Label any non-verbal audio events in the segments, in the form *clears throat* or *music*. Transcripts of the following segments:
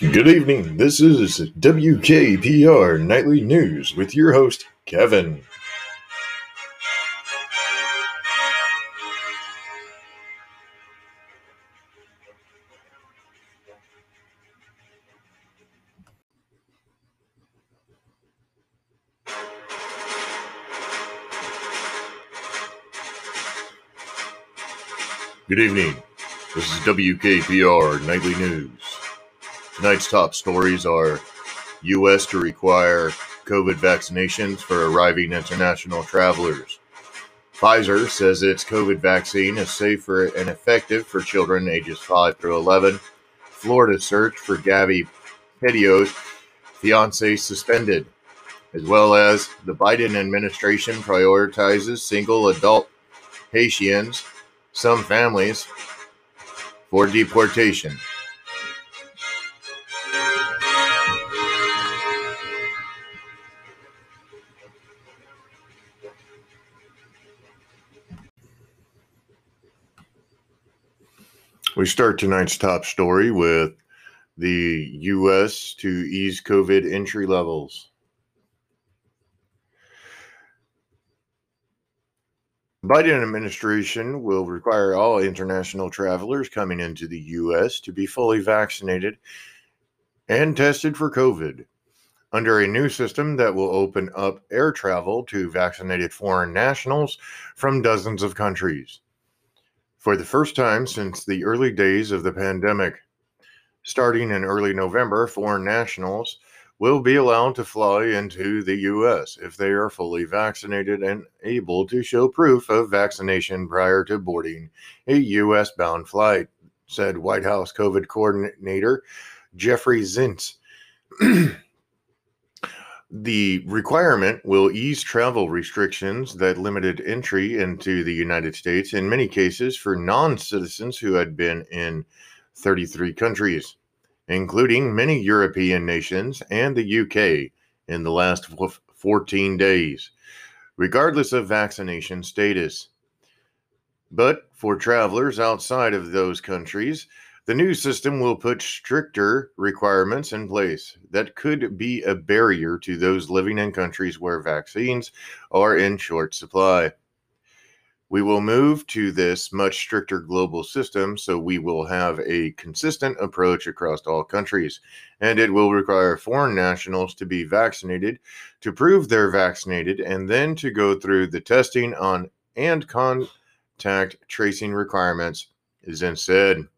Good evening. This is WKPR Nightly News with your host, Kevin. Good evening. This is WKPR Nightly News. Tonight's top stories are U.S. to require COVID vaccinations for arriving international travelers. Pfizer says its COVID vaccine is safer and effective for children ages 5 through 11. Florida search for Gabby Petito's fiance suspended, as well as the Biden administration prioritizes single adult Haitians some families for deportation. We start tonight's top story with the U.S. to ease COVID entry levels. Biden administration will require all international travelers coming into the U.S. to be fully vaccinated and tested for COVID under a new system that will open up air travel to vaccinated foreign nationals from dozens of countries. For the first time since the early days of the pandemic, starting in early November, foreign nationals will be allowed to fly into the U.S. if they are fully vaccinated and able to show proof of vaccination prior to boarding a U.S. bound flight, said White House COVID coordinator Jeffrey Zients. *clears throat* the requirement will ease travel restrictions that limited entry into the United States in many cases for non citizens who had been in 33 countries including many European nations and the UK, in the last 14 days, regardless of vaccination status. But for travelers outside of those countries, the new system will put stricter requirements in place that could be a barrier to those living in countries where vaccines are in short supply. We will move to this much stricter global system so we will have a consistent approach across all countries, and it will require foreign nationals to be vaccinated to prove they're vaccinated and then to go through the testing on and contact tracing requirements, Zients said.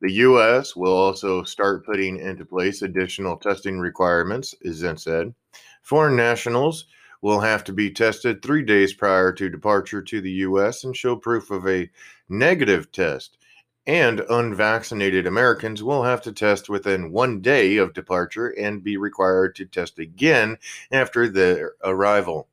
The U.S. will also start putting into place additional testing requirements, Zients said. Foreign nationals will have to be tested three days prior to departure to the U.S. and show proof of a negative test. And unvaccinated Americans will have to test within one day of departure and be required to test again after their arrival.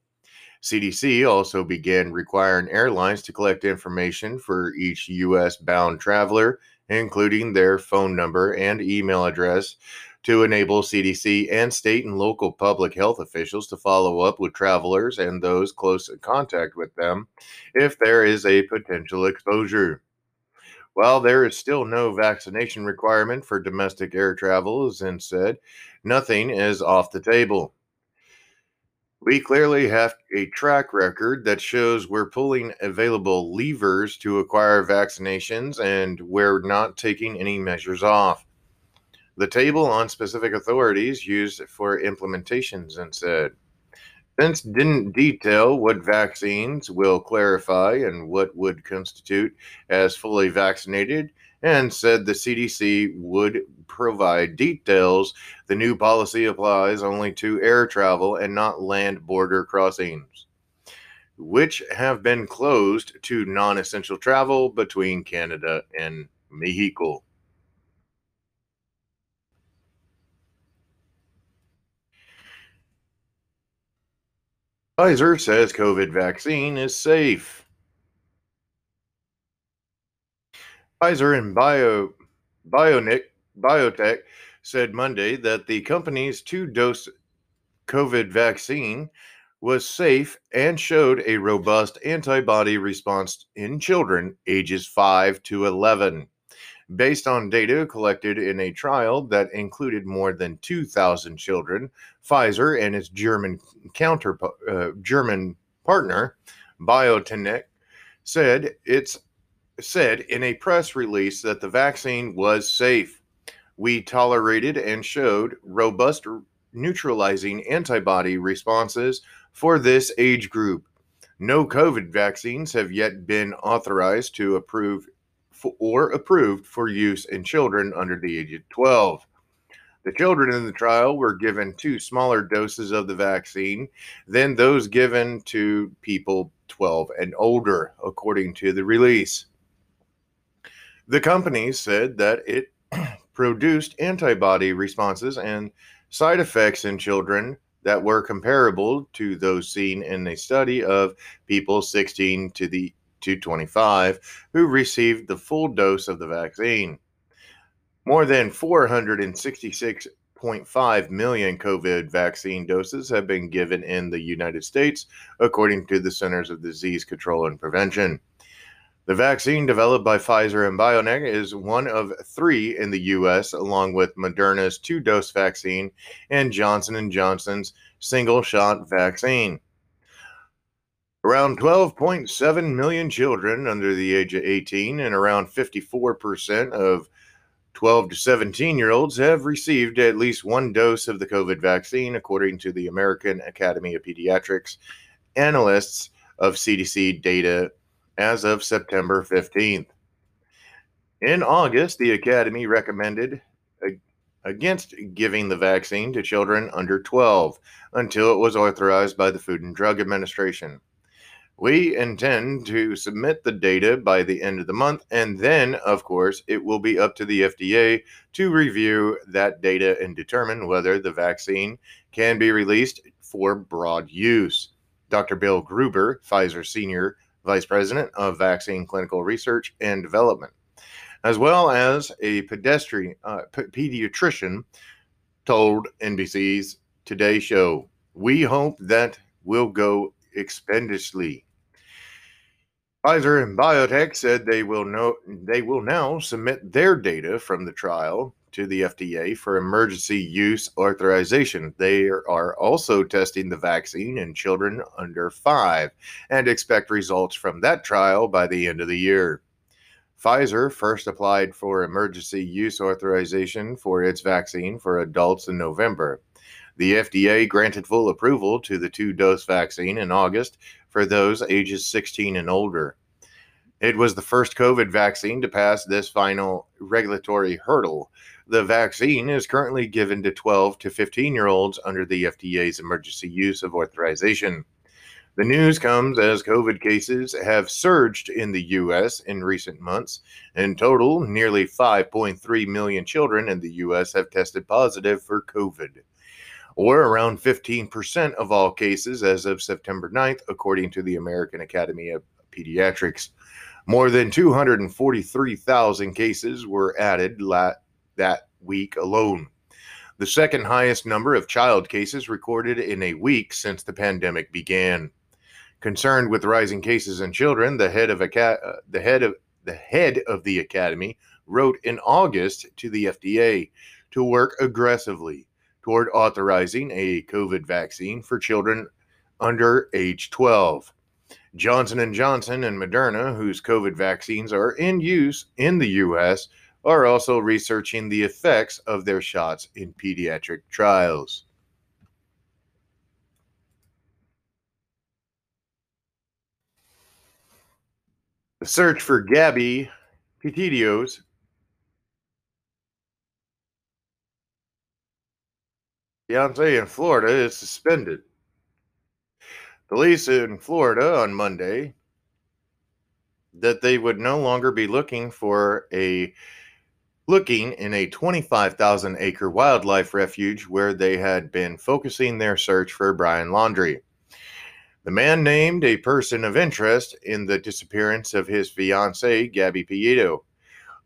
CDC also began requiring airlines to collect information for each U.S. bound traveler, including their phone number and email address, to enable CDC and state and local public health officials to follow up with travelers and those close in contact with them if there is a potential exposure. While there is still no vaccination requirement for domestic air travel, Zients said, nothing is off the table. We clearly have a track record that shows we're pulling available levers to acquire vaccinations and we're not taking any measures off. The table on specific authorities used for implementations and said, Zients didn't detail what vaccines will clarify and what would constitute as fully vaccinated, and said the CDC would provide details. The new policy applies only to air travel and not land border crossings, which have been closed to non essential travel between Canada and Mexico. Pfizer says COVID vaccine is safe. Pfizer and Bio, BioNTech, Biotech said Monday that the company's two dose COVID vaccine was safe and showed a robust antibody response in children ages 5 to 11, based on data collected in a trial that included more than 2,000 children. Pfizer and its German counter uh, German partner, BioNTech, said it's said in a press release that the vaccine was safe. We tolerated and showed robust neutralizing antibody responses for this age group. No COVID vaccines have yet been authorized to approve for, or approved for use in children under the age of 12. The children in the trial were given two smaller doses of the vaccine than those given to people 12 and older, according to the release. The company said that it *clears throat* produced antibody responses and side effects in children that were comparable to those seen in a study of people 16 to the to 25 who received the full dose of the vaccine. More than 466.5 million COVID vaccine doses have been given in the United States, according to the Centers of Disease Control and Prevention. The vaccine developed by Pfizer and BioNTech is one of three in the U.S., along with Moderna's two-dose vaccine and Johnson & Johnson's single-shot vaccine. Around 12.7 million children under the age of 18 and around 54% of 12 to 17 year olds have received at least one dose of the COVID vaccine, according to the American Academy of Pediatrics analysts of CDC data as of September 15th. In August, the Academy recommended against giving the vaccine to children under 12 until it was authorized by the Food and Drug Administration. We intend to submit the data by the end of the month, and then, of course, it will be up to the FDA to review that data and determine whether the vaccine can be released for broad use. Dr. Bill Gruber, Pfizer Senior Vice President of Vaccine Clinical Research and Development, as well as a pedestrian, uh, pediatrician, told NBC's Today Show, We hope that will go expeditiously." Pfizer and BioTech said they will know they will now submit their data from the trial to the FDA for emergency use authorization. They are also testing the vaccine in children under 5 and expect results from that trial by the end of the year. Pfizer first applied for emergency use authorization for its vaccine for adults in November. The FDA granted full approval to the two dose vaccine in August for those ages 16 and older. It was the first COVID vaccine to pass this final regulatory hurdle. The vaccine is currently given to 12 to 15 year olds under the FDA's emergency use of authorization. The news comes as COVID cases have surged in the U.S. in recent months. In total, nearly 5.3 million children in the U.S. have tested positive for COVID or around 15% of all cases as of September 9th, according to the American Academy of Pediatrics. More than 243,000 cases were added la- that week alone, the second highest number of child cases recorded in a week since the pandemic began. Concerned with rising cases in children, the head of, uh, the head of the head of the academy wrote in August to the FDA to work aggressively toward authorizing a COVID vaccine for children under age 12. Johnson & Johnson and Moderna, whose COVID vaccines are in use in the US, are also researching the effects of their shots in pediatric trials. The search for Gabby Petito's fiance in Florida is suspended. Police in Florida on Monday that they would no longer be looking for a looking in a 25,000 acre wildlife refuge where they had been focusing their search for Brian Laundrie. The man named a person of interest in the disappearance of his fiancee, Gabby Petito.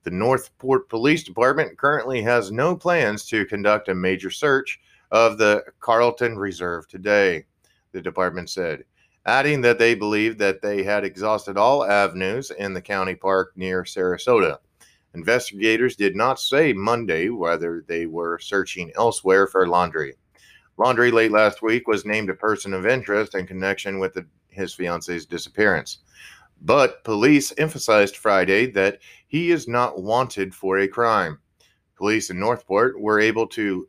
The North Port Police Department currently has no plans to conduct a major search of the Carlton Reserve today, the department said, adding that they believed that they had exhausted all avenues in the county park near Sarasota Investigators did not say Monday whether they were searching elsewhere for Laundrie. Laundrie late last week was named a person of interest in connection with the, his fiance's disappearance. But police emphasized Friday that he is not wanted for a crime. Police in North Port were able to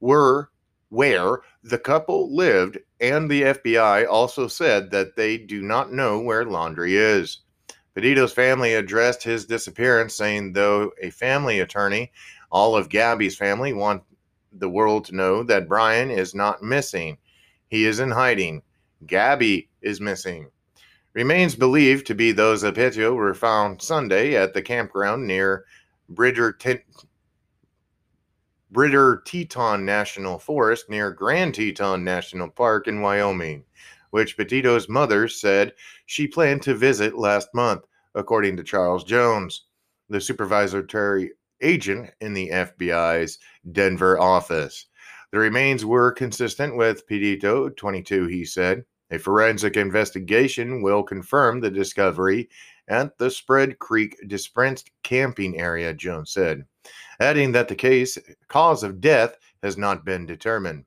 were where the couple lived, and the FBI also said that they do not know where Laundrie is. Petito's family addressed his disappearance, saying, though a family attorney, all of Gabby's family want the world to know that Brian is not missing. He is in hiding. Gabby is missing. Remains believed to be those of Petito were found Sunday at the campground near Bridger Teton National Forest near Grand Teton National Park in Wyoming, which Petito's mother said she planned to visit last month, according to Charles Jones, the supervisory agent in the FBI's Denver office. The remains were consistent with Petito 22, he said. A forensic investigation will confirm the discovery at the Spread Creek Dispersed camping area, Jones said, adding that the case cause of death has not been determined.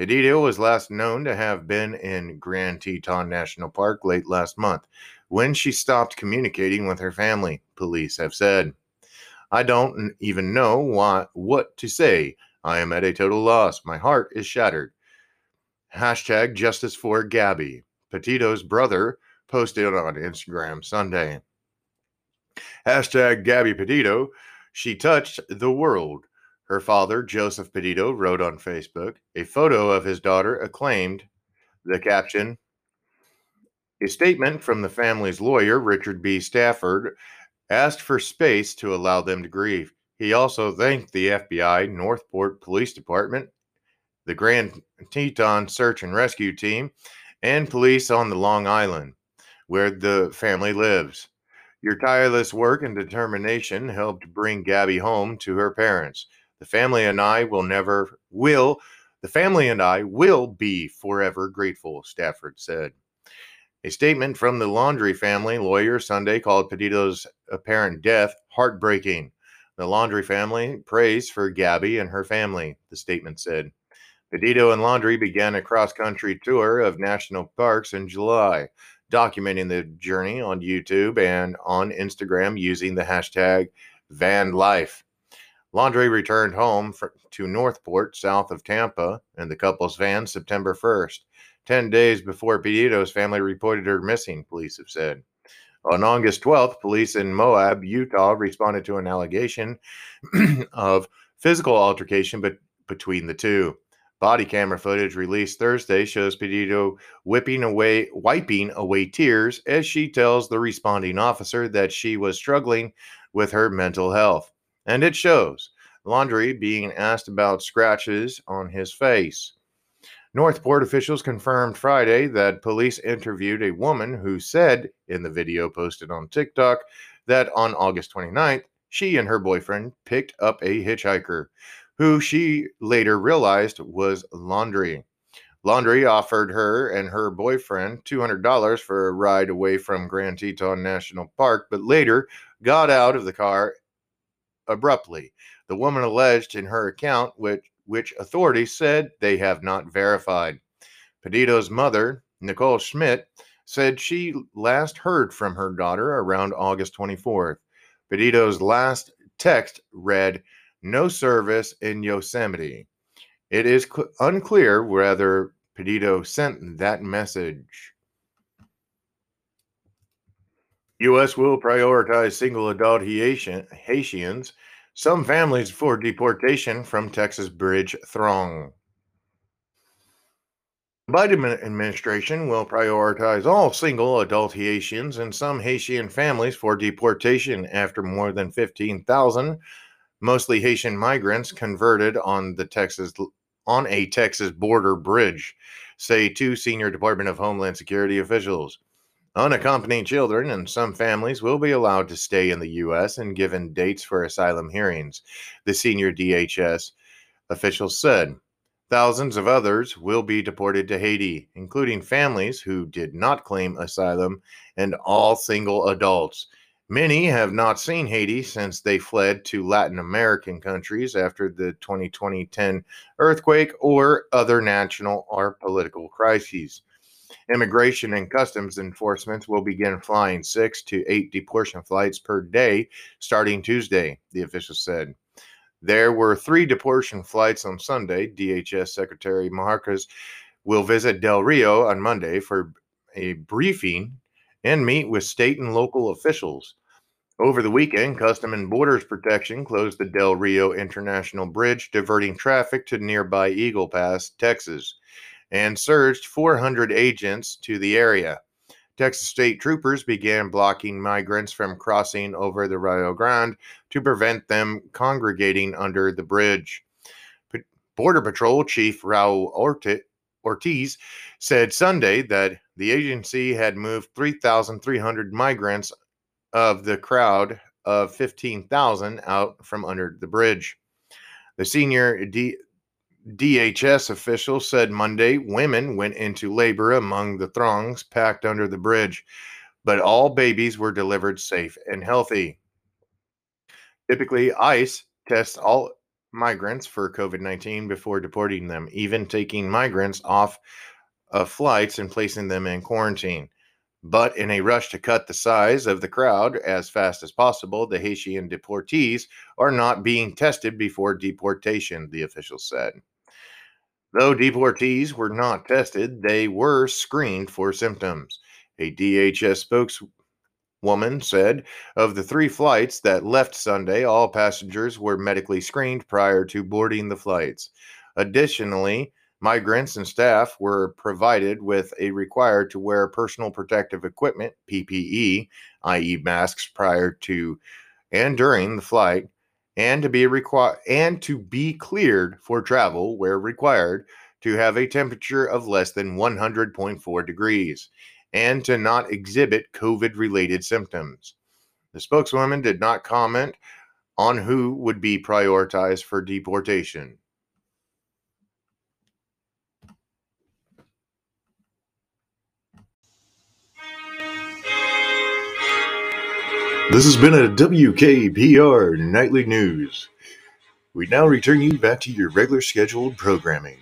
Petito was last known to have been in Grand Teton National Park late last month when she stopped communicating with her family, police have said. I don't even know what, what to say. I am at a total loss. My heart is shattered. Hashtag justice for Gabby. Petito's brother posted on Instagram Sunday. Hashtag Gabby Petito. She touched the world. Her father, Joseph Petito, wrote on Facebook. A photo of his daughter acclaimed the caption. A statement from the family's lawyer, Richard B. Stafford, asked for space to allow them to grieve. He also thanked the FBI, North Port Police Department, the Grand Teton Search and Rescue Team, and police on the Long Island, where the family lives. Your tireless work and determination helped bring Gabby home to her parents. The family and I will never, will, the family and I will be forever grateful, Stafford said. A statement from the Laundrie family lawyer Sunday called Petito's apparent death heartbreaking. The Laundrie family prays for Gabby and her family, the statement said. Petito and Laundrie began a cross country tour of national parks in July, documenting the journey on YouTube and on Instagram using the hashtag VanLife. Laundrie returned home for, to North Port, south of Tampa, in the couple's van September 1st, 10 days before Petito's family reported her missing, police have said. On August 12th, police in Moab, Utah, responded to an allegation *clears throat* of physical altercation but between the two. Body camera footage released Thursday shows Petito whipping away, wiping away tears as she tells the responding officer that she was struggling with her mental health. And it shows Laundrie being asked about scratches on his face. North Port officials confirmed Friday that police interviewed a woman who said in the video posted on TikTok that on August 29th, she and her boyfriend picked up a hitchhiker who she later realized was Laundrie. Laundrie offered her and her boyfriend $200 for a ride away from Grand Teton National Park, but later got out of the car abruptly. The woman alleged in her account, which, which authorities said they have not verified. Petito's mother, Nicole Schmidt, said she last heard from her daughter around August 24th. Petito's last text read, no service in Yosemite. It is cl- unclear whether Petito sent that message. U.S. will prioritize single adult Haitians, some families for deportation from Texas Bridge throng. The Biden administration will prioritize all single adult Haitians and some Haitian families for deportation after more than 15,000 mostly Haitian migrants converted on the Texas on a Texas border bridge, say two senior Department of Homeland Security officials. Unaccompanied children and some families will be allowed to stay in the U.S. and given dates for asylum hearings, the senior DHS officials said. Thousands of others will be deported to Haiti, including families who did not claim asylum and all single adults Many have not seen Haiti since they fled to Latin American countries after the 2020 10 earthquake or other national or political crises. Immigration and Customs Enforcement will begin flying six to eight deportation flights per day starting Tuesday, the official said. There were three deportation flights on Sunday. DHS Secretary Mayorkas will visit Del Rio on Monday for a briefing and meet with state and local officials. Over the weekend, Custom and Borders Protection closed the Del Rio International Bridge, diverting traffic to nearby Eagle Pass, Texas, and surged 400 agents to the area. Texas state troopers began blocking migrants from crossing over the Rio Grande to prevent them congregating under the bridge. Border Patrol Chief Raul Ortiz said Sunday that the agency had moved 3,300 migrants of the crowd of 15,000 out from under the bridge. The senior D- DHS official said Monday women went into labor among the throngs packed under the bridge, but all babies were delivered safe and healthy. Typically, ICE tests all migrants for COVID 19 before deporting them, even taking migrants off of flights and placing them in quarantine. But in a rush to cut the size of the crowd as fast as possible, the Haitian deportees are not being tested before deportation, the official said. Though deportees were not tested, they were screened for symptoms. A DHS spokeswoman said of the three flights that left Sunday, all passengers were medically screened prior to boarding the flights. Additionally, Migrants and staff were provided with a required to wear personal protective equipment, PPE, i.e., masks prior to and during the flight, and to be required and to be cleared for travel where required to have a temperature of less than 100.4 degrees and to not exhibit COVID related symptoms. The spokeswoman did not comment on who would be prioritized for deportation. This has been a WKPR Nightly News. We now return you back to your regular scheduled programming.